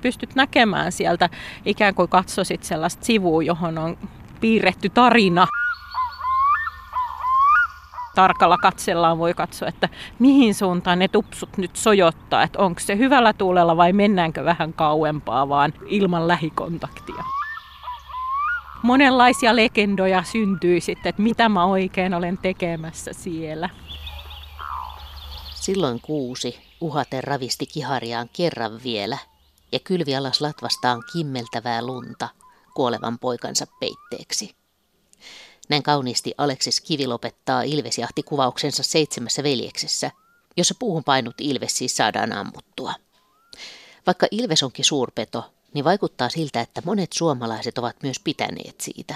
pystyt näkemään sieltä ikään kuin katsoisit sellaista sivua, johon on piirretty tarina tarkalla katsellaan voi katsoa, että mihin suuntaan ne tupsut nyt sojottaa, että onko se hyvällä tuulella vai mennäänkö vähän kauempaa vaan ilman lähikontaktia. Monenlaisia legendoja syntyy sitten, että mitä mä oikein olen tekemässä siellä. Silloin kuusi uhaten ravisti kihariaan kerran vielä ja kylvi alas latvastaan kimmeltävää lunta kuolevan poikansa peitteeksi. Näin kauniisti Aleksis Kivi lopettaa Ilvesjahti-kuvauksensa seitsemässä veljeksessä, jossa puuhun painut Ilves siis saadaan ammuttua. Vaikka Ilves onkin suurpeto, niin vaikuttaa siltä, että monet suomalaiset ovat myös pitäneet siitä,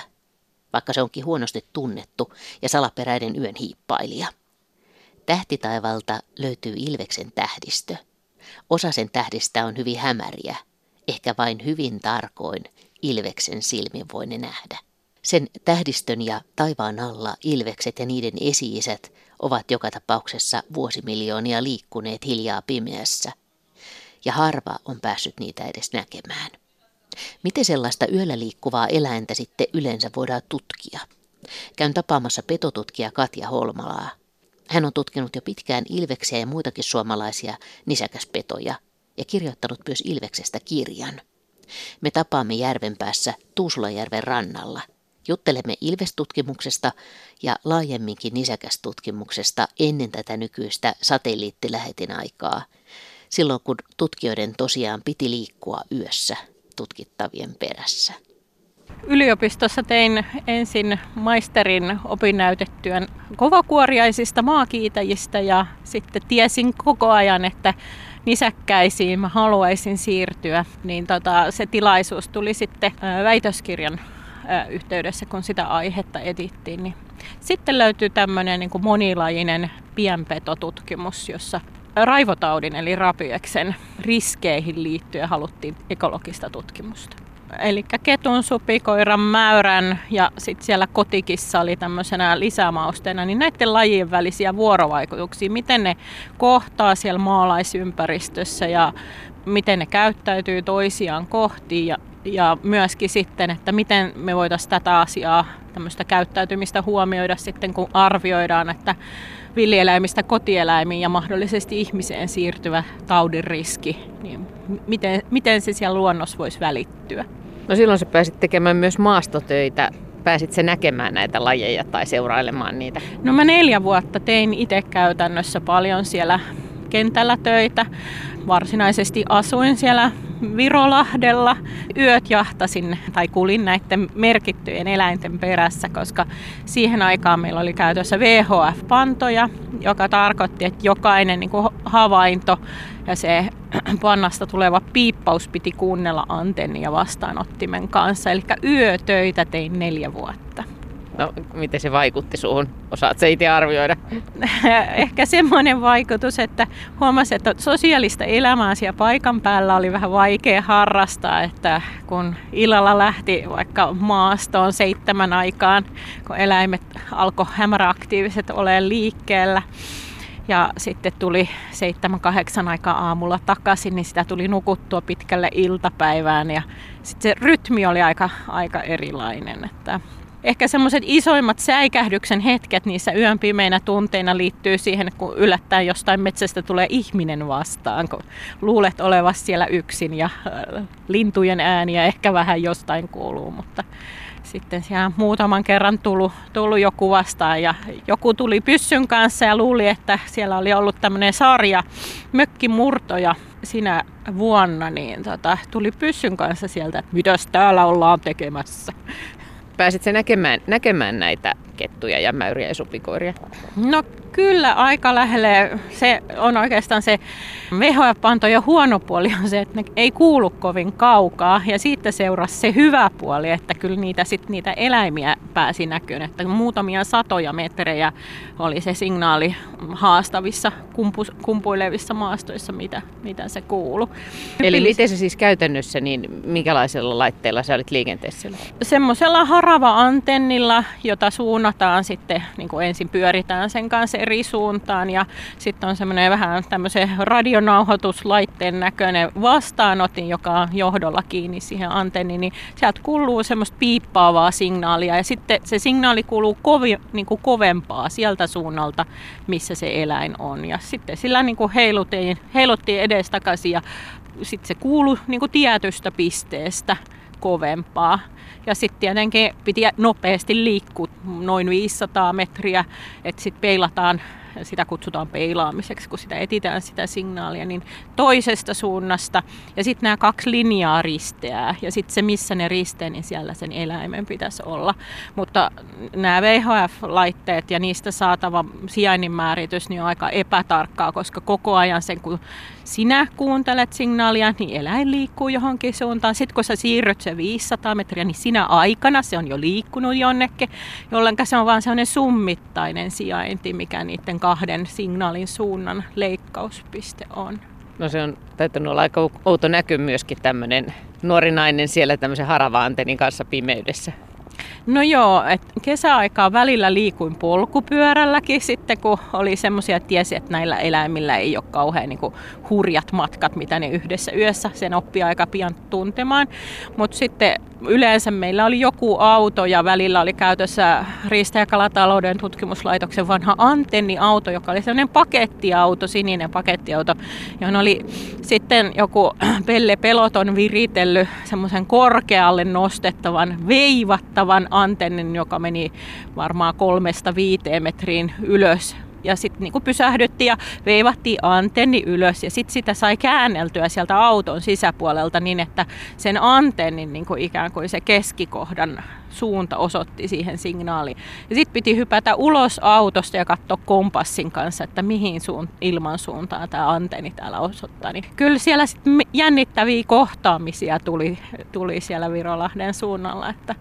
vaikka se onkin huonosti tunnettu ja salaperäinen yön hiippailija. Tähtitaivalta löytyy Ilveksen tähdistö. Osa sen tähdistä on hyvin hämäriä, ehkä vain hyvin tarkoin Ilveksen silmin voi ne nähdä. Sen tähdistön ja taivaan alla ilvekset ja niiden esi-isät ovat joka tapauksessa vuosimiljoonia liikkuneet hiljaa pimeässä, ja harva on päässyt niitä edes näkemään. Miten sellaista yöllä liikkuvaa eläintä sitten yleensä voidaan tutkia? Käyn tapaamassa petotutkija Katja Holmalaa. Hän on tutkinut jo pitkään ilveksiä ja muitakin suomalaisia nisäkäspetoja ja kirjoittanut myös Ilveksestä kirjan. Me tapaamme järvenpäässä Tuusulajärven rannalla – Juttelemme Ilvestutkimuksesta ja laajemminkin nisäkästutkimuksesta ennen tätä nykyistä satelliittilähetin aikaa, silloin kun tutkijoiden tosiaan piti liikkua yössä tutkittavien perässä. Yliopistossa tein ensin maisterin opinnäytetyön kovakuoriaisista maakiitäjistä ja sitten tiesin koko ajan, että nisäkkäisiin mä haluaisin siirtyä, niin tota, se tilaisuus tuli sitten väitöskirjan yhteydessä, kun sitä aihetta etittiin. Niin sitten löytyy tämmöinen niin monilajinen pienpetotutkimus, jossa raivotaudin eli rapieksen riskeihin liittyen haluttiin ekologista tutkimusta. Eli ketun, supikoiran, mäyrän ja sitten siellä kotikissa oli tämmöisenä lisämausteena, niin näiden lajien välisiä vuorovaikutuksia, miten ne kohtaa siellä maalaisympäristössä ja miten ne käyttäytyy toisiaan kohti ja ja myöskin sitten, että miten me voitaisiin tätä asiaa, tämmöistä käyttäytymistä huomioida sitten, kun arvioidaan, että villieläimistä kotieläimiin ja mahdollisesti ihmiseen siirtyvä taudin riski, niin miten, miten se siellä luonnossa voisi välittyä? No silloin sä pääsit tekemään myös maastotöitä. Pääsit se näkemään näitä lajeja tai seurailemaan niitä? No mä neljä vuotta tein itse käytännössä paljon siellä kentällä töitä. Varsinaisesti asuin siellä Virolahdella. Yöt jahtasin tai kulin näiden merkittyjen eläinten perässä, koska siihen aikaan meillä oli käytössä VHF-pantoja, joka tarkoitti, että jokainen niin kuin havainto ja se pannasta tuleva piippaus piti kuunnella antennia vastaanottimen kanssa. Eli yötöitä tein neljä vuotta. No, miten se vaikutti suhun? Osaat se itse arvioida? Ehkä semmoinen vaikutus, että huomasin, että sosiaalista elämää siellä paikan päällä oli vähän vaikea harrastaa, että kun illalla lähti vaikka maastoon seitsemän aikaan, kun eläimet alkoi hämäräaktiiviset olemaan liikkeellä, ja sitten tuli seitsemän kahdeksan aikaa aamulla takaisin, niin sitä tuli nukuttua pitkälle iltapäivään ja sitten se rytmi oli aika, aika erilainen. Että ehkä semmoiset isoimmat säikähdyksen hetket niissä yön pimeinä tunteina liittyy siihen, kun yllättäen jostain metsästä tulee ihminen vastaan, kun luulet olevasi siellä yksin ja äh, lintujen ääniä ehkä vähän jostain kuuluu, mutta sitten siellä muutaman kerran tullut, tullut joku vastaan ja joku tuli pyssyn kanssa ja luuli, että siellä oli ollut tämmöinen sarja mökkimurtoja sinä vuonna, niin tota, tuli pyssyn kanssa sieltä, että mitäs täällä ollaan tekemässä. Pääsit se näkemään, näkemään näitä kettuja ja mäyriä ja supikoiria? No kyllä aika lähelle. Se on oikeastaan se VHF-panto ja huono puoli on se, että ne ei kuulu kovin kaukaa. Ja siitä seurasi se hyvä puoli, että kyllä niitä, sit niitä eläimiä pääsi näkyyn. Että muutamia satoja metrejä oli se signaali haastavissa kumpu, kumpuilevissa maastoissa, mitä, mitä se kuulu. Eli miten se siis käytännössä, niin minkälaisella laitteella sä olit liikenteessä? Semmoisella harava-antennilla, jota suunnataan sitten, niin kuin ensin pyöritään sen kanssa eri suuntaan ja sitten on semmoinen vähän tämmöisen radionauhoituslaitteen näköinen vastaanotin, joka on johdolla kiinni siihen antenniin, niin sieltä kuuluu semmoista piippaavaa signaalia ja sitten se signaali kuuluu kovi, niin kuin kovempaa sieltä suunnalta, missä se eläin on. Ja sitten sillä niin kuin heiluttiin, heiluttiin edestakaisin ja sitten se kuuluu niin tietystä pisteestä kovempaa. Ja sitten tietenkin piti nopeasti liikkua noin 500 metriä, että sitten peilataan sitä kutsutaan peilaamiseksi, kun sitä etitään sitä signaalia, niin toisesta suunnasta. Ja sitten nämä kaksi linjaa risteää. Ja sitten se, missä ne risteää, niin siellä sen eläimen pitäisi olla. Mutta nämä VHF-laitteet ja niistä saatava sijainnin määritys niin on aika epätarkkaa, koska koko ajan sen, kun sinä kuuntelet signaalia, niin eläin liikkuu johonkin suuntaan. Sitten kun sä siirryt se 500 metriä, niin sinä aikana se on jo liikkunut jonnekin, jolloin se on vaan sellainen summittainen sijainti, mikä niiden kahden signaalin suunnan leikkauspiste on. No se on täytynyt olla aika outo näky myöskin tämmöinen nuori nainen siellä tämmöisen harava-antennin kanssa pimeydessä. No joo, että kesäaikaa välillä liikuin polkupyörälläkin sitten, kun oli semmoisia, tiesi, että näillä eläimillä ei ole kauhean niin kuin, hurjat matkat, mitä ne yhdessä yössä sen oppii aika pian tuntemaan. Mutta sitten yleensä meillä oli joku auto ja välillä oli käytössä Riista- ja kalatalouden tutkimuslaitoksen vanha antenniauto, joka oli sellainen pakettiauto, sininen pakettiauto, johon oli sitten joku Pelle Peloton viritellyt semmoisen korkealle nostettavan, veivattavan antennin, joka meni varmaan kolmesta viiteen metriin ylös. Ja sitten niinku pysähdyttiin ja veivattiin antenni ylös. Ja sitten sitä sai käänneltyä sieltä auton sisäpuolelta niin, että sen antennin niinku ikään kuin se keskikohdan suunta osoitti siihen signaaliin. Ja sitten piti hypätä ulos autosta ja katsoa kompassin kanssa, että mihin suun, ilman suuntaan tämä antenni täällä osoittaa. Niin kyllä siellä sitten jännittäviä kohtaamisia tuli, tuli siellä Virolahden suunnalla, että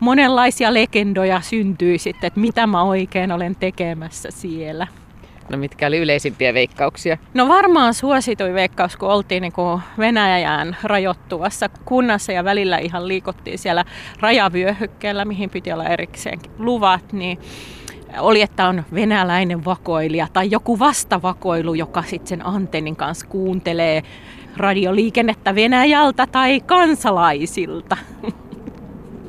monenlaisia legendoja syntyi sitten, että mitä mä oikein olen tekemässä siellä. No mitkä oli yleisimpiä veikkauksia? No varmaan suosituin veikkaus, kun oltiin niin kuin Venäjään rajoittuvassa kunnassa ja välillä ihan liikuttiin siellä rajavyöhykkeellä, mihin piti olla erikseen luvat, niin oli, että on venäläinen vakoilija tai joku vastavakoilu, joka sitten sen antennin kanssa kuuntelee radioliikennettä Venäjältä tai kansalaisilta.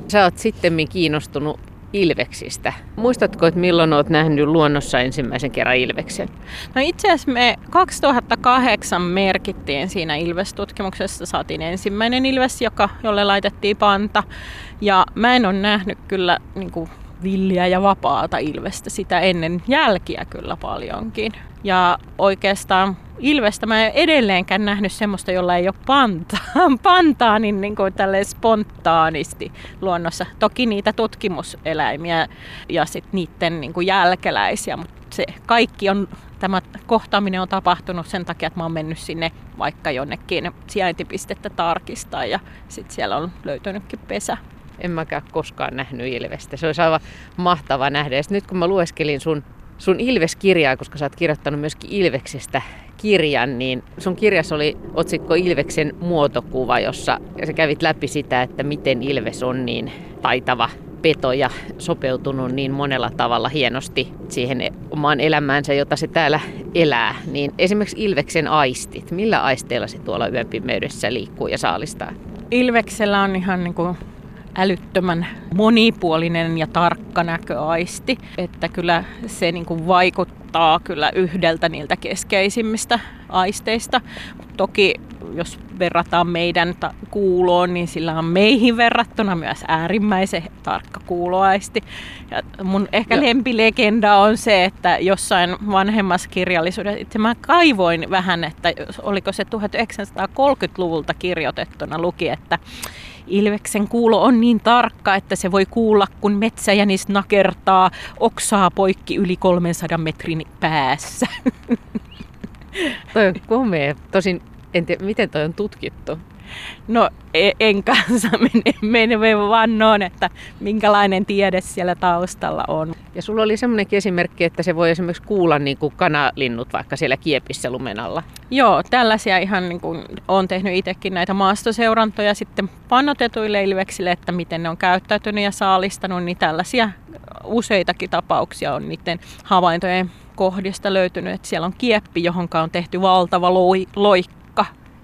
Sä oot sitten kiinnostunut ilveksistä. Muistatko, että milloin olet nähnyt luonnossa ensimmäisen kerran ilveksen? No itse asiassa me 2008 merkittiin siinä ilvestutkimuksessa, saatiin ensimmäinen ilves, joka, jolle laitettiin panta. Ja mä en ole nähnyt kyllä niin kuin villiä ja vapaata ilvestä sitä ennen jälkiä kyllä paljonkin. Ja oikeastaan ilvestä mä en edelleenkään nähnyt semmoista, jolla ei ole pantaa, pantaa niin, niin kuin spontaanisti luonnossa. Toki niitä tutkimuseläimiä ja sit niiden niin kuin jälkeläisiä, mutta se kaikki on, tämä kohtaaminen on tapahtunut sen takia, että mä oon mennyt sinne vaikka jonnekin sijaintipistettä tarkistaa ja sitten siellä on löytynytkin pesä. En mäkään koskaan nähnyt ilvestä. Se olisi aivan mahtava nähdä. Ja nyt kun mä lueskelin sun sun Ilves-kirjaa, koska sä oot kirjoittanut myöskin Ilveksestä kirjan, niin sun kirjas oli otsikko Ilveksen muotokuva, jossa sä kävit läpi sitä, että miten Ilves on niin taitava peto ja sopeutunut niin monella tavalla hienosti siihen omaan elämäänsä, jota se täällä elää. Niin esimerkiksi Ilveksen aistit, millä aisteilla se tuolla yön pimeydessä liikkuu ja saalistaa? Ilveksellä on ihan niin kuin älyttömän monipuolinen ja tarkka näköaisti, että kyllä se niin kuin vaikuttaa kyllä yhdeltä niiltä keskeisimmistä aisteista. Toki jos verrataan meidän kuuloon, niin sillä on meihin verrattuna myös äärimmäisen tarkka kuuloaisti. Ja mun ehkä Joo. lempilegenda on se, että jossain vanhemmassa kirjallisuudessa, itse mä kaivoin vähän, että oliko se 1930-luvulta kirjoitettuna luki, että Ilveksen kuulo on niin tarkka, että se voi kuulla, kun metsäjänis nakertaa oksaa poikki yli 300 metrin päässä. toi on komea. Tosin en tiedä, miten toi on tutkittu. No e- en kanssa mene, mene vannoon, että minkälainen tiede siellä taustalla on. Ja sulla oli semmoinenkin esimerkki, että se voi esimerkiksi kuulla niin kuin kanalinnut vaikka siellä kiepissä lumenalla. Joo, tällaisia ihan niin kuin olen tehnyt itsekin näitä maastoseurantoja sitten pannotetuille ilveksille, että miten ne on käyttäytynyt ja saalistanut, niin tällaisia useitakin tapauksia on niiden havaintojen kohdista löytynyt, että siellä on kieppi, johon on tehty valtava loi, loikka,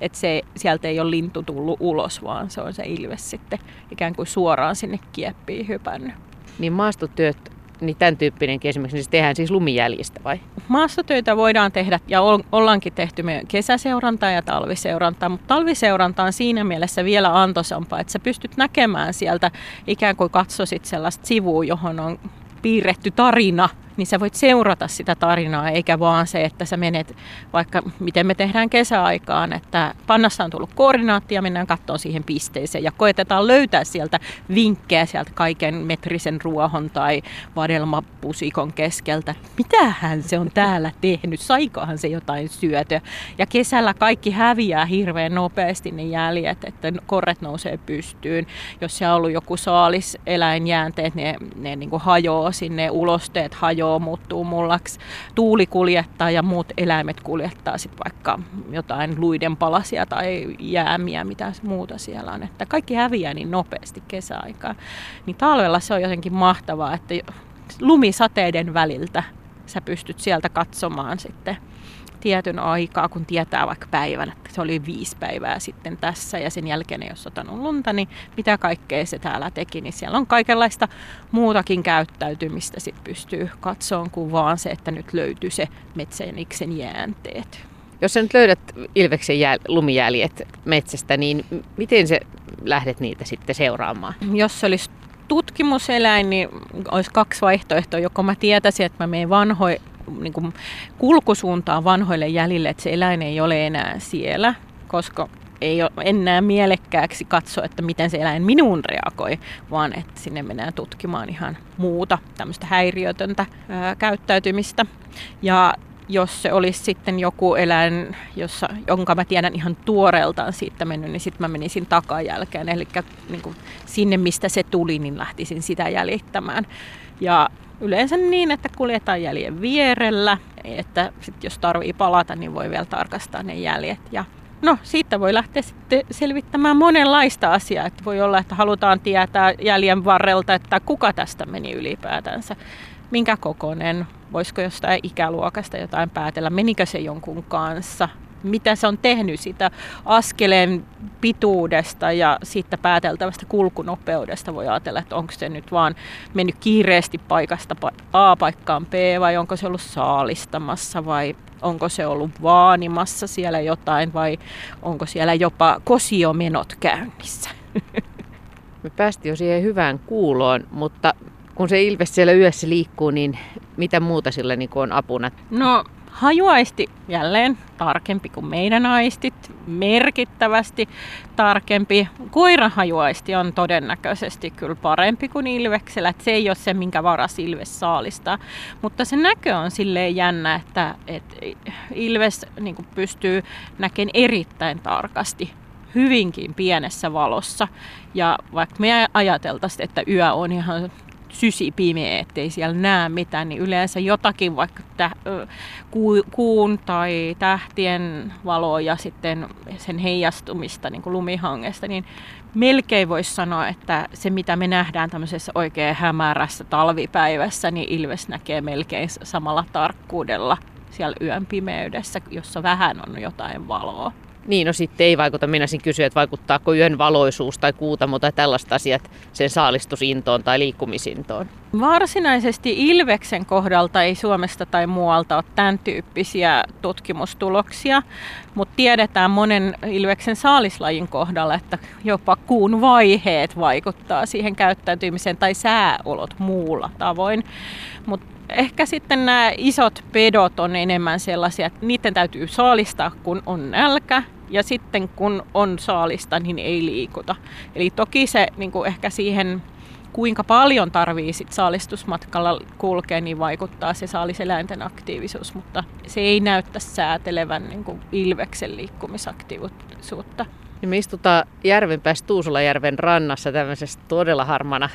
että se, sieltä ei ole lintu tullut ulos, vaan se on se ilves sitten ikään kuin suoraan sinne kieppiin hypännyt. Niin maastotyöt niin tämän tyyppinenkin esimerkiksi, niin se tehdään siis lumijäljistä vai? Maastotöitä voidaan tehdä ja ollaankin tehty kesäseurantaa ja talviseurantaa, mutta talviseuranta on siinä mielessä vielä antoisampaa, että sä pystyt näkemään sieltä ikään kuin katsoisit sellaista sivua, johon on piirretty tarina niin sä voit seurata sitä tarinaa, eikä vaan se, että sä menet, vaikka miten me tehdään kesäaikaan, että pannassa on tullut koordinaatti ja mennään katsomaan siihen pisteeseen ja koetetaan löytää sieltä vinkkejä sieltä kaiken metrisen ruohon tai vadelmapusikon keskeltä. Mitähän se on täällä tehnyt? Saikohan se jotain syötyä? Ja kesällä kaikki häviää hirveän nopeasti ne jäljet, että korret nousee pystyyn. Jos se on ollut joku saaliseläinjäänteet, ne, ne niin hajoaa sinne, ulosteet hajoaa joo, muuttuu mullaksi. Tuuli kuljettaa ja muut eläimet kuljettaa sitten vaikka jotain luiden palasia tai jäämiä, mitä muuta siellä on. Että kaikki häviää niin nopeasti kesäaikaan. Niin talvella se on jotenkin mahtavaa, että lumisateiden väliltä sä pystyt sieltä katsomaan sitten tietyn aikaa, kun tietää vaikka päivän, että se oli viisi päivää sitten tässä ja sen jälkeen ei ole satanut lunta, niin mitä kaikkea se täällä teki, niin siellä on kaikenlaista muutakin käyttäytymistä sit pystyy katsomaan kuin vaan se, että nyt löytyy se metsäniksen jäänteet. Jos sä nyt löydät Ilveksen jäl- lumijäljet metsästä, niin miten se lähdet niitä sitten seuraamaan? Jos se olisi tutkimuseläin, niin olisi kaksi vaihtoehtoa. Joko mä tietäisin, että mä menen vanhoin niin kuin kulkusuuntaan vanhoille jäljille, että se eläin ei ole enää siellä, koska ei ole enää mielekkääksi katsoa, että miten se eläin minuun reagoi, vaan että sinne mennään tutkimaan ihan muuta tämmöistä häiriötöntä ää, käyttäytymistä. Ja jos se olisi sitten joku eläin, jossa, jonka mä tiedän ihan tuoreeltaan siitä mennyt, niin sitten mä menisin takajälkeen. Eli niin sinne, mistä se tuli, niin lähtisin sitä jäljittämään. Ja yleensä niin, että kuljetaan jäljen vierellä, että sit jos tarvii palata, niin voi vielä tarkastaa ne jäljet. Ja no, siitä voi lähteä sitten selvittämään monenlaista asiaa. Että voi olla, että halutaan tietää jäljen varrelta, että kuka tästä meni ylipäätänsä, minkä kokoinen, voisiko jostain ikäluokasta jotain päätellä, menikö se jonkun kanssa, mitä se on tehnyt sitä askeleen pituudesta ja siitä pääteltävästä kulkunopeudesta. Voi ajatella, että onko se nyt vaan mennyt kiireesti paikasta A paikkaan B vai onko se ollut saalistamassa vai onko se ollut vaanimassa siellä jotain vai onko siellä jopa kosiomenot käynnissä. Me päästiin jo siihen hyvään kuuloon, mutta kun se ilves siellä yössä liikkuu, niin mitä muuta sillä niin on apuna? No hajuaisti jälleen tarkempi kuin meidän aistit, merkittävästi tarkempi. Koiran hajuaisti on todennäköisesti kyllä parempi kuin ilveksellä, että se ei ole se, minkä varas ilves saalista. Mutta se näkö on silleen jännä, että, että ilves niin pystyy näkemään erittäin tarkasti hyvinkin pienessä valossa. Ja vaikka me ajateltaisiin, että yö on ihan sysi pimeä, ettei siellä näe mitään, niin yleensä jotakin vaikka tä, kuun tai tähtien valoa ja sitten sen heijastumista niin kuin lumihangesta, niin melkein voisi sanoa, että se mitä me nähdään tämmöisessä oikein hämärässä talvipäivässä, niin Ilves näkee melkein samalla tarkkuudella siellä yön pimeydessä, jossa vähän on jotain valoa. Niin, no sitten ei vaikuta. Minä kysyä, että vaikuttaako yön valoisuus tai kuutamo tai tällaista asiat sen saalistusintoon tai liikkumisintoon. Varsinaisesti Ilveksen kohdalta ei Suomesta tai muualta ole tämän tyyppisiä tutkimustuloksia, mutta tiedetään monen Ilveksen saalislajin kohdalla, että jopa kuun vaiheet vaikuttaa siihen käyttäytymiseen tai sääolot muulla tavoin. Mutta ehkä sitten nämä isot pedot on enemmän sellaisia, että niiden täytyy saalistaa, kun on nälkä ja sitten kun on saalista, niin ei liikuta. Eli toki se niin kuin ehkä siihen, kuinka paljon tarvii sit saalistusmatkalla kulkea, niin vaikuttaa se saaliseläinten aktiivisuus, mutta se ei näyttä säätelevän niin kuin ilveksen liikkumisaktiivisuutta. Me istutaan järvenpäässä Tuusulajärven rannassa tämmöisessä todella harmana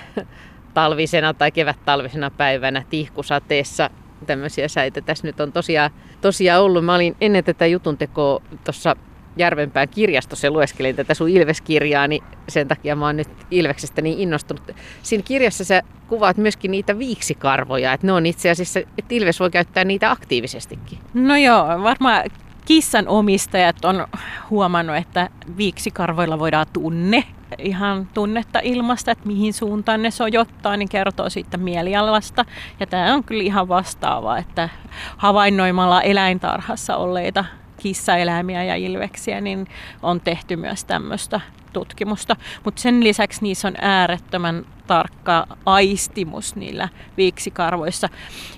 talvisena tai kevät-talvisena päivänä tihkusateessa. Tämmöisiä säitä tässä nyt on tosiaan, tosiaan ollut. Mä olin ennen tätä jutun tekoa tuossa Järvenpään kirjastossa ja lueskelin tätä sun Ilveskirjaa, niin sen takia mä oon nyt Ilveksestä niin innostunut. Siinä kirjassa sä kuvaat myöskin niitä viiksikarvoja, että ne on itse asiassa, että Ilves voi käyttää niitä aktiivisestikin. No joo, varmaan kissan omistajat on huomannut, että viiksikarvoilla voidaan tunne ihan tunnetta ilmasta, että mihin suuntaan ne sojottaa, niin kertoo siitä mielialasta. Ja tämä on kyllä ihan vastaava, että havainnoimalla eläintarhassa olleita kissaeläimiä ja ilveksiä, niin on tehty myös tämmöistä tutkimusta. Mutta sen lisäksi niissä on äärettömän tarkka aistimus niillä viiksikarvoissa.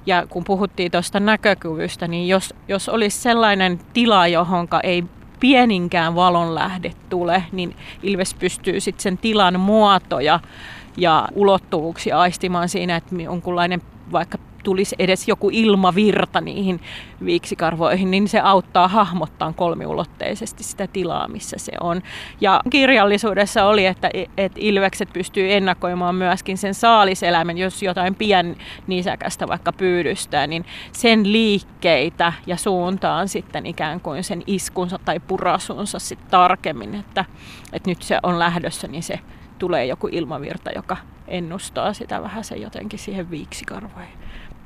Ja kun puhuttiin tuosta näkökyvystä, niin jos, jos olisi sellainen tila, johon ei pieninkään valonlähde tule, niin Ilves pystyy sitten sen tilan muotoja ja ulottuvuuksia aistimaan siinä, että jonkunlainen vaikka tulisi edes joku ilmavirta niihin viiksikarvoihin, niin se auttaa hahmottaa kolmiulotteisesti sitä tilaa, missä se on. Ja kirjallisuudessa oli, että, että ilvekset pystyy ennakoimaan myöskin sen saaliseläimen, jos jotain pien nisäkästä vaikka pyydystää, niin sen liikkeitä ja suuntaan sitten ikään kuin sen iskunsa tai purasunsa sitten tarkemmin, että, että nyt se on lähdössä, niin se tulee joku ilmavirta, joka ennustaa sitä vähän se jotenkin siihen viiksikarvoihin.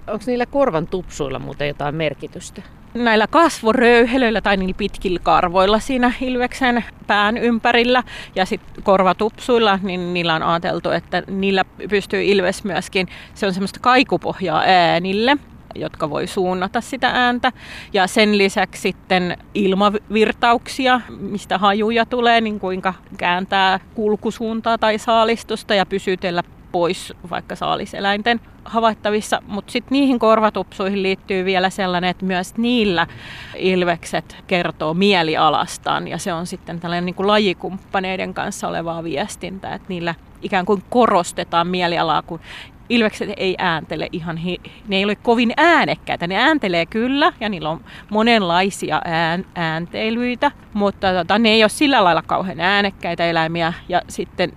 Onko niillä korvan tupsuilla muuten jotain merkitystä? Näillä kasvoröyhelöillä tai niillä pitkillä karvoilla siinä ilveksen pään ympärillä ja sitten korvatupsuilla, niin niillä on ajateltu, että niillä pystyy ilves myöskin, se on semmoista kaikupohjaa äänille jotka voi suunnata sitä ääntä. Ja sen lisäksi sitten ilmavirtauksia, mistä hajuja tulee, niin kuinka kääntää kulkusuuntaa tai saalistusta ja pysytellä pois vaikka saaliseläinten havaittavissa, mutta sitten niihin korvatupsuihin liittyy vielä sellainen, että myös niillä ilvekset kertoo mielialastaan ja se on sitten tällainen niin kuin lajikumppaneiden kanssa olevaa viestintää, että niillä ikään kuin korostetaan mielialaa, kun ilvekset ei ääntele ihan, hi- ne ei ole kovin äänekkäitä. Ne ääntelee kyllä ja niillä on monenlaisia ään- äänteilyitä, mutta tota, ne ei ole sillä lailla kauhean äänekkäitä eläimiä ja sitten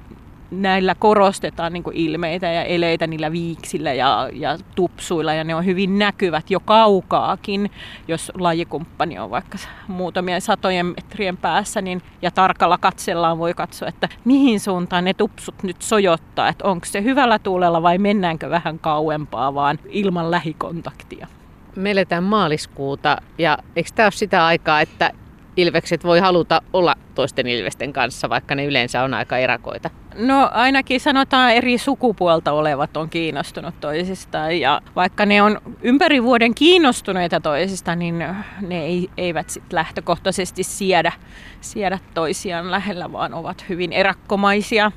näillä korostetaan niin ilmeitä ja eleitä niillä viiksillä ja, ja tupsuilla ja ne on hyvin näkyvät jo kaukaakin, jos lajikumppani on vaikka muutamia satojen metrien päässä niin, ja tarkalla katsellaan voi katsoa, että mihin suuntaan ne tupsut nyt sojottaa, että onko se hyvällä tuulella vai mennäänkö vähän kauempaa vaan ilman lähikontaktia. Me eletään maaliskuuta ja eikö tämä ole sitä aikaa, että ilvekset voi haluta olla toisten ilvesten kanssa, vaikka ne yleensä on aika erakoita? No ainakin sanotaan eri sukupuolta olevat on kiinnostunut toisistaan ja vaikka ne on ympäri vuoden kiinnostuneita toisista, niin ne ei, eivät sit lähtökohtaisesti siedä, siedä toisiaan lähellä, vaan ovat hyvin erakkomaisia.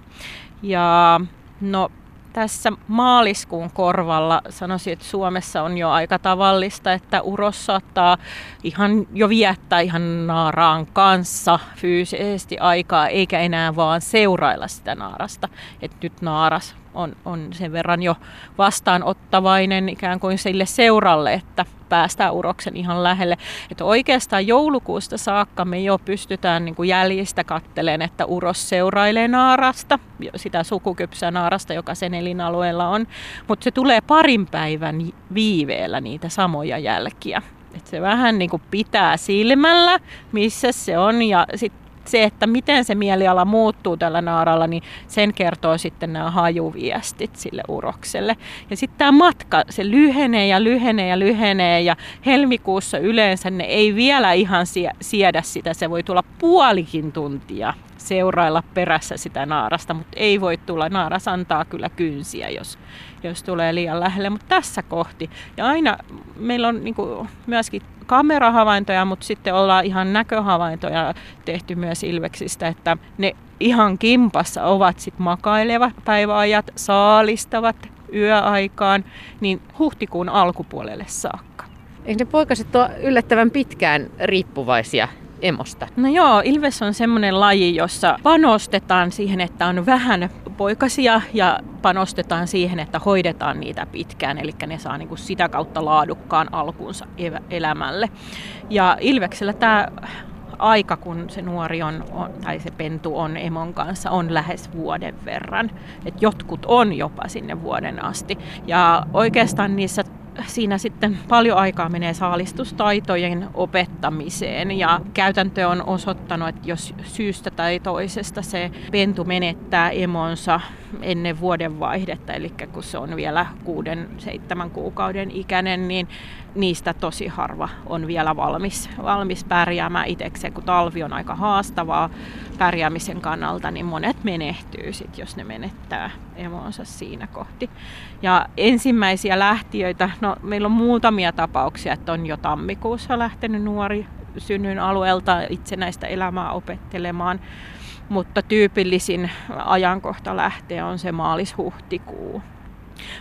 Ja no tässä maaliskuun korvalla sanoisin, että Suomessa on jo aika tavallista, että uros saattaa ihan jo viettää ihan naaraan kanssa fyysisesti aikaa, eikä enää vaan seurailla sitä naarasta. Että nyt naaras on, on sen verran jo vastaanottavainen ikään kuin sille seuralle, että päästään uroksen ihan lähelle. Että oikeastaan joulukuusta saakka me jo pystytään niin kuin jäljistä katteleen, että uros seurailee naarasta, sitä sukukypsää naarasta, joka sen elinalueella on, mutta se tulee parin päivän viiveellä niitä samoja jälkiä. Et se vähän niin kuin pitää silmällä, missä se on, ja sitten se, että miten se mieliala muuttuu tällä naaralla, niin sen kertoo sitten nämä hajuviestit sille urokselle. Ja sitten tämä matka, se lyhenee ja lyhenee ja lyhenee ja helmikuussa yleensä ne ei vielä ihan siedä sitä, se voi tulla puolikin tuntia seurailla perässä sitä naarasta, mutta ei voi tulla. Naaras antaa kyllä kynsiä, jos, jos tulee liian lähelle, mutta tässä kohti. Ja aina meillä on niin kuin, myöskin kamerahavaintoja, mutta sitten ollaan ihan näköhavaintoja tehty myös ilveksistä, että ne ihan kimpassa ovat sitten makailevat päiväajat, saalistavat yöaikaan, niin huhtikuun alkupuolelle saakka. Eikö ne poikaset ole yllättävän pitkään riippuvaisia emosta? No joo, Ilves on semmoinen laji, jossa panostetaan siihen, että on vähän poikasia ja panostetaan siihen, että hoidetaan niitä pitkään, eli ne saa niin kuin sitä kautta laadukkaan alkunsa elämälle. Ja Ilveksellä tämä aika, kun se nuori on, on, tai se pentu on emon kanssa, on lähes vuoden verran. Et jotkut on jopa sinne vuoden asti. Ja oikeastaan niissä siinä sitten paljon aikaa menee saalistustaitojen opettamiseen ja käytäntö on osoittanut, että jos syystä tai toisesta se pentu menettää emonsa ennen vuodenvaihdetta, eli kun se on vielä kuuden, seitsemän kuukauden ikäinen, niin niistä tosi harva on vielä valmis, valmis pärjäämään itsekseen, kun talvi on aika haastavaa pärjäämisen kannalta, niin monet menehtyy sit, jos ne menettää emonsa siinä kohti. Ja ensimmäisiä lähtiöitä, no meillä on muutamia tapauksia, että on jo tammikuussa lähtenyt nuori synnyn alueelta itsenäistä elämää opettelemaan, mutta tyypillisin ajankohta lähtee on se maalis-huhtikuu.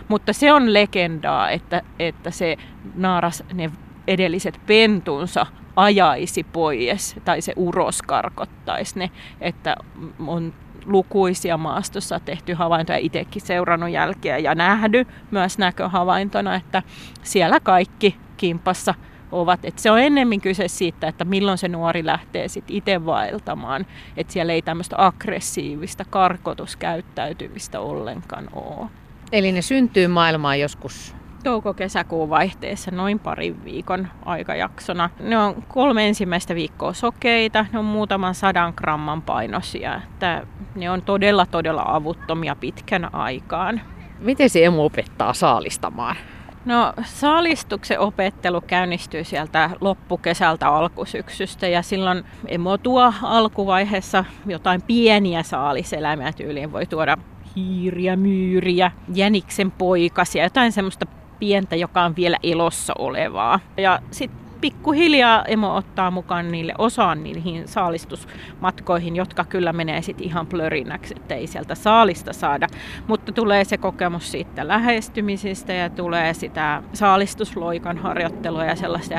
Mutta se on legendaa, että, että se naaras ne edelliset pentunsa ajaisi pois tai se uros karkottaisi ne, että on lukuisia maastossa tehty havaintoja, itsekin seurannut jälkeä ja nähdy myös näköhavaintona, että siellä kaikki kimpassa ovat. Et se on ennemmin kyse siitä, että milloin se nuori lähtee sit itse vaeltamaan. Että siellä ei tämmöistä aggressiivista karkotuskäyttäytymistä ollenkaan ole. Eli ne syntyy maailmaan joskus touko-kesäkuun vaihteessa noin parin viikon aikajaksona. Ne on kolme ensimmäistä viikkoa sokeita, ne on muutaman sadan gramman painoisia. Että ne on todella todella avuttomia pitkän aikaan. Miten se emu opettaa saalistamaan? No saalistuksen opettelu käynnistyy sieltä loppukesältä alkusyksystä ja silloin emo tuo alkuvaiheessa jotain pieniä saaliseläimiä tyyliin voi tuoda hiiriä, myyriä, jäniksen poikasia, jotain semmoista pientä, joka on vielä elossa olevaa. Ja sitten pikkuhiljaa emo ottaa mukaan niille osaan niihin saalistusmatkoihin, jotka kyllä menee sitten ihan plörinäksi, ettei sieltä saalista saada. Mutta tulee se kokemus siitä lähestymisistä ja tulee sitä saalistusloikan harjoittelua ja sellaista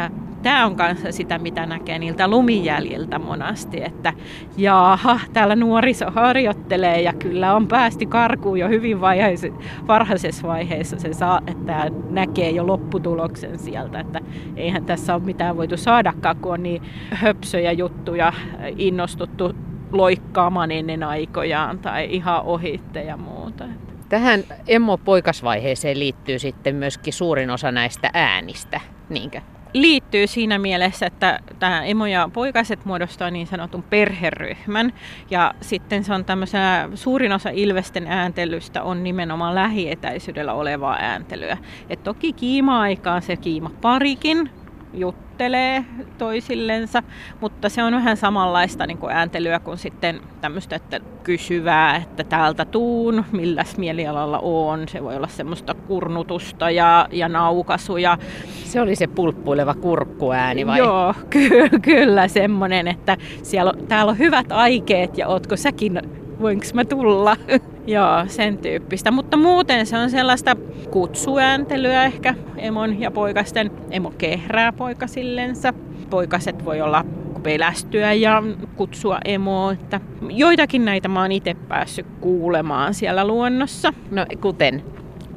tämä on kanssa sitä, mitä näkee niiltä lumijäljiltä monasti, että jaaha, täällä nuoriso harjoittelee ja kyllä on päästi karkuun jo hyvin vaiheessa, varhaisessa vaiheessa se saa, että näkee jo lopputuloksen sieltä, että eihän tässä ole mitään voitu saadakaan, kun on niin höpsöjä juttuja innostuttu loikkaamaan ennen aikojaan tai ihan ohitte ja muuta. Tähän emmo-poikasvaiheeseen liittyy sitten myöskin suurin osa näistä äänistä, niinkö? Liittyy siinä mielessä, että tämä emo ja poikaset muodostaa niin sanotun perheryhmän. Ja sitten se on tämmöisenä, suurin osa ilvesten ääntelystä on nimenomaan lähietäisyydellä olevaa ääntelyä. Et toki kiima-aikaan se kiima parikin juttelee toisillensa, mutta se on vähän samanlaista niin kuin ääntelyä kuin sitten tämmöistä, että kysyvää, että täältä tuun, milläs mielialalla on. Se voi olla semmoista kurnutusta ja, ja naukasuja. Se oli se pulppuileva kurkkuääni vai? Joo, ky- kyllä semmoinen, että siellä on, täällä on hyvät aikeet ja ootko säkin voinko mä tulla? Joo, sen tyyppistä. Mutta muuten se on sellaista kutsuääntelyä ehkä emon ja poikasten. Emo kehrää poikasillensa. Poikaset voi olla pelästyä ja kutsua emoa. Että joitakin näitä mä oon itse päässyt kuulemaan siellä luonnossa. No kuten?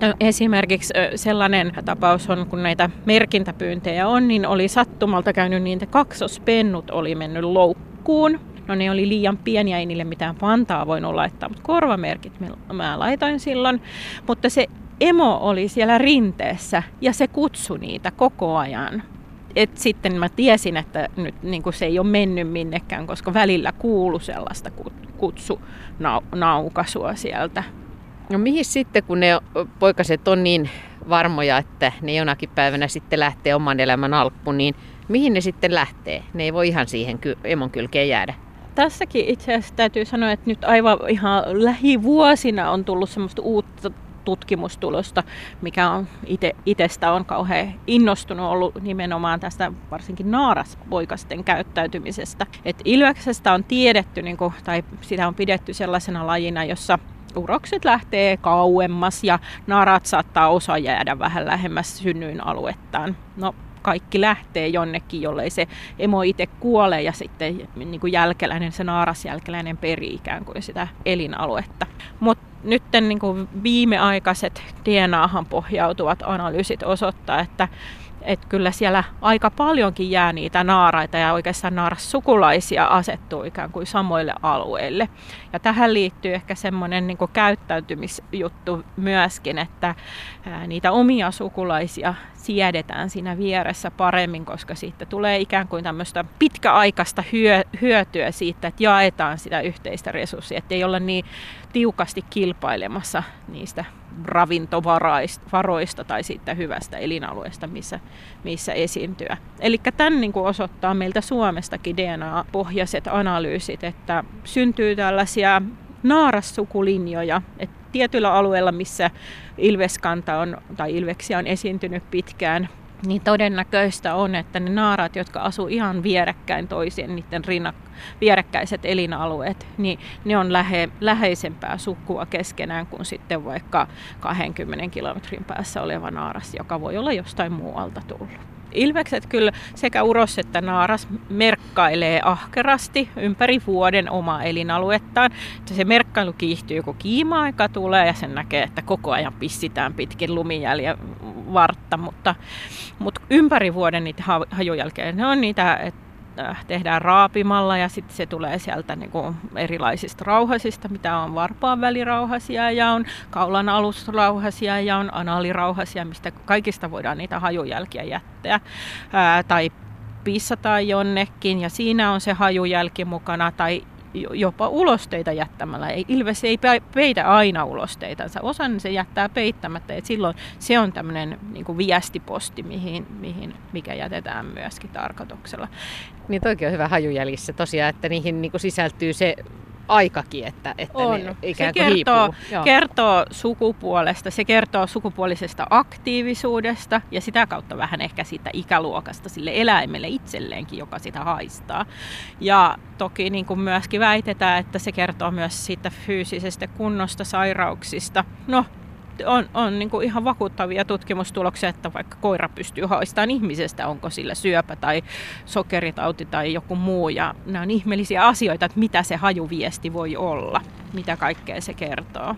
No, esimerkiksi sellainen tapaus on, kun näitä merkintäpyyntejä on, niin oli sattumalta käynyt niin, että kaksospennut oli mennyt loukkuun. No ne oli liian pieniä, ei niille mitään pantaa voinut laittaa, mutta korvamerkit mä laitoin silloin. Mutta se emo oli siellä rinteessä ja se kutsui niitä koko ajan. Et sitten mä tiesin, että nyt niin se ei ole mennyt minnekään, koska välillä kuulu sellaista kutsunaukasua sieltä. No mihin sitten, kun ne poikaset on niin varmoja, että ne jonakin päivänä sitten lähtee oman elämän alkuun, niin mihin ne sitten lähtee? Ne ei voi ihan siihen emon kylkeen jäädä tässäkin itse asiassa täytyy sanoa, että nyt aivan ihan lähivuosina on tullut semmoista uutta tutkimustulosta, mikä on ite, itestä on kauhean innostunut ollut nimenomaan tästä varsinkin naaraspoikasten käyttäytymisestä. Et ilveksestä on tiedetty, niin kuin, tai sitä on pidetty sellaisena lajina, jossa urokset lähtee kauemmas ja naarat saattaa osa jäädä vähän lähemmäs synnyin aluettaan. No kaikki lähtee jonnekin, jollei se emo itse kuole ja sitten niin kuin jälkeläinen, se naarasjälkeläinen peri ikään kuin sitä elinaluetta. Mutta nyt niin kuin viimeaikaiset DNAhan pohjautuvat analyysit osoittaa, että että kyllä siellä aika paljonkin jää niitä naaraita ja oikeastaan naarassukulaisia asettuu ikään kuin samoille alueille. Ja tähän liittyy ehkä semmoinen niin käyttäytymisjuttu myöskin, että niitä omia sukulaisia siedetään siinä vieressä paremmin, koska siitä tulee ikään kuin tämmöistä pitkäaikaista hyö, hyötyä siitä, että jaetaan sitä yhteistä resurssia, ettei olla niin tiukasti kilpailemassa niistä ravintovaroista tai siitä hyvästä elinalueesta, missä, missä esiintyä. Eli tämän niin kuin osoittaa meiltä Suomestakin DNA-pohjaiset analyysit, että syntyy tällaisia naarassukulinjoja, että tietyllä alueella, missä ilveskanta on, tai ilveksiä on esiintynyt pitkään, niin todennäköistä on, että ne naarat, jotka asuu ihan vierekkäin toisien, niiden rinnak, vierekkäiset elinalueet, niin ne on lähe, läheisempää sukua keskenään kuin sitten vaikka 20 kilometrin päässä oleva naaras, joka voi olla jostain muualta tullut. Ilvekset kyllä sekä uros että naaras merkkailee ahkerasti ympäri vuoden omaa elinaluettaan. Että se merkkailu kiihtyy, kun kiima-aika tulee ja sen näkee, että koko ajan pissitään pitkin lumijäljen vartta, mutta, mutta ympäri vuoden niitä hajujälkeä, ne on niitä, että Äh, tehdään raapimalla ja sitten se tulee sieltä niin kuin erilaisista rauhasista, mitä on varpaan välirauhasia ja on kaulan alusrauhasia ja on analirauhasia, mistä kaikista voidaan niitä hajujälkiä jättää. Ää, tai pissataan jonnekin ja siinä on se hajujälki mukana tai jopa ulosteita jättämällä. Ei, ilves ei peitä aina ulosteitansa. Osan se jättää peittämättä ja silloin se on tämmöinen niin viestiposti, mihin, mihin, mikä jätetään myöskin tarkoituksella. Niin toikin on hyvä hajujäljissä tosiaan, että niihin niin sisältyy se aikakin, että, että on. ne ikään kuin se kertoo, kertoo sukupuolesta, se kertoo sukupuolisesta aktiivisuudesta ja sitä kautta vähän ehkä siitä ikäluokasta sille eläimelle itselleenkin, joka sitä haistaa. Ja toki niin kuin myöskin väitetään, että se kertoo myös siitä fyysisestä kunnosta, sairauksista. No, on, on niin kuin ihan vakuuttavia tutkimustuloksia, että vaikka koira pystyy haistamaan ihmisestä, onko sillä syöpä tai sokeritauti tai joku muu. Ja nämä on ihmeellisiä asioita, että mitä se hajuviesti voi olla, mitä kaikkea se kertoo.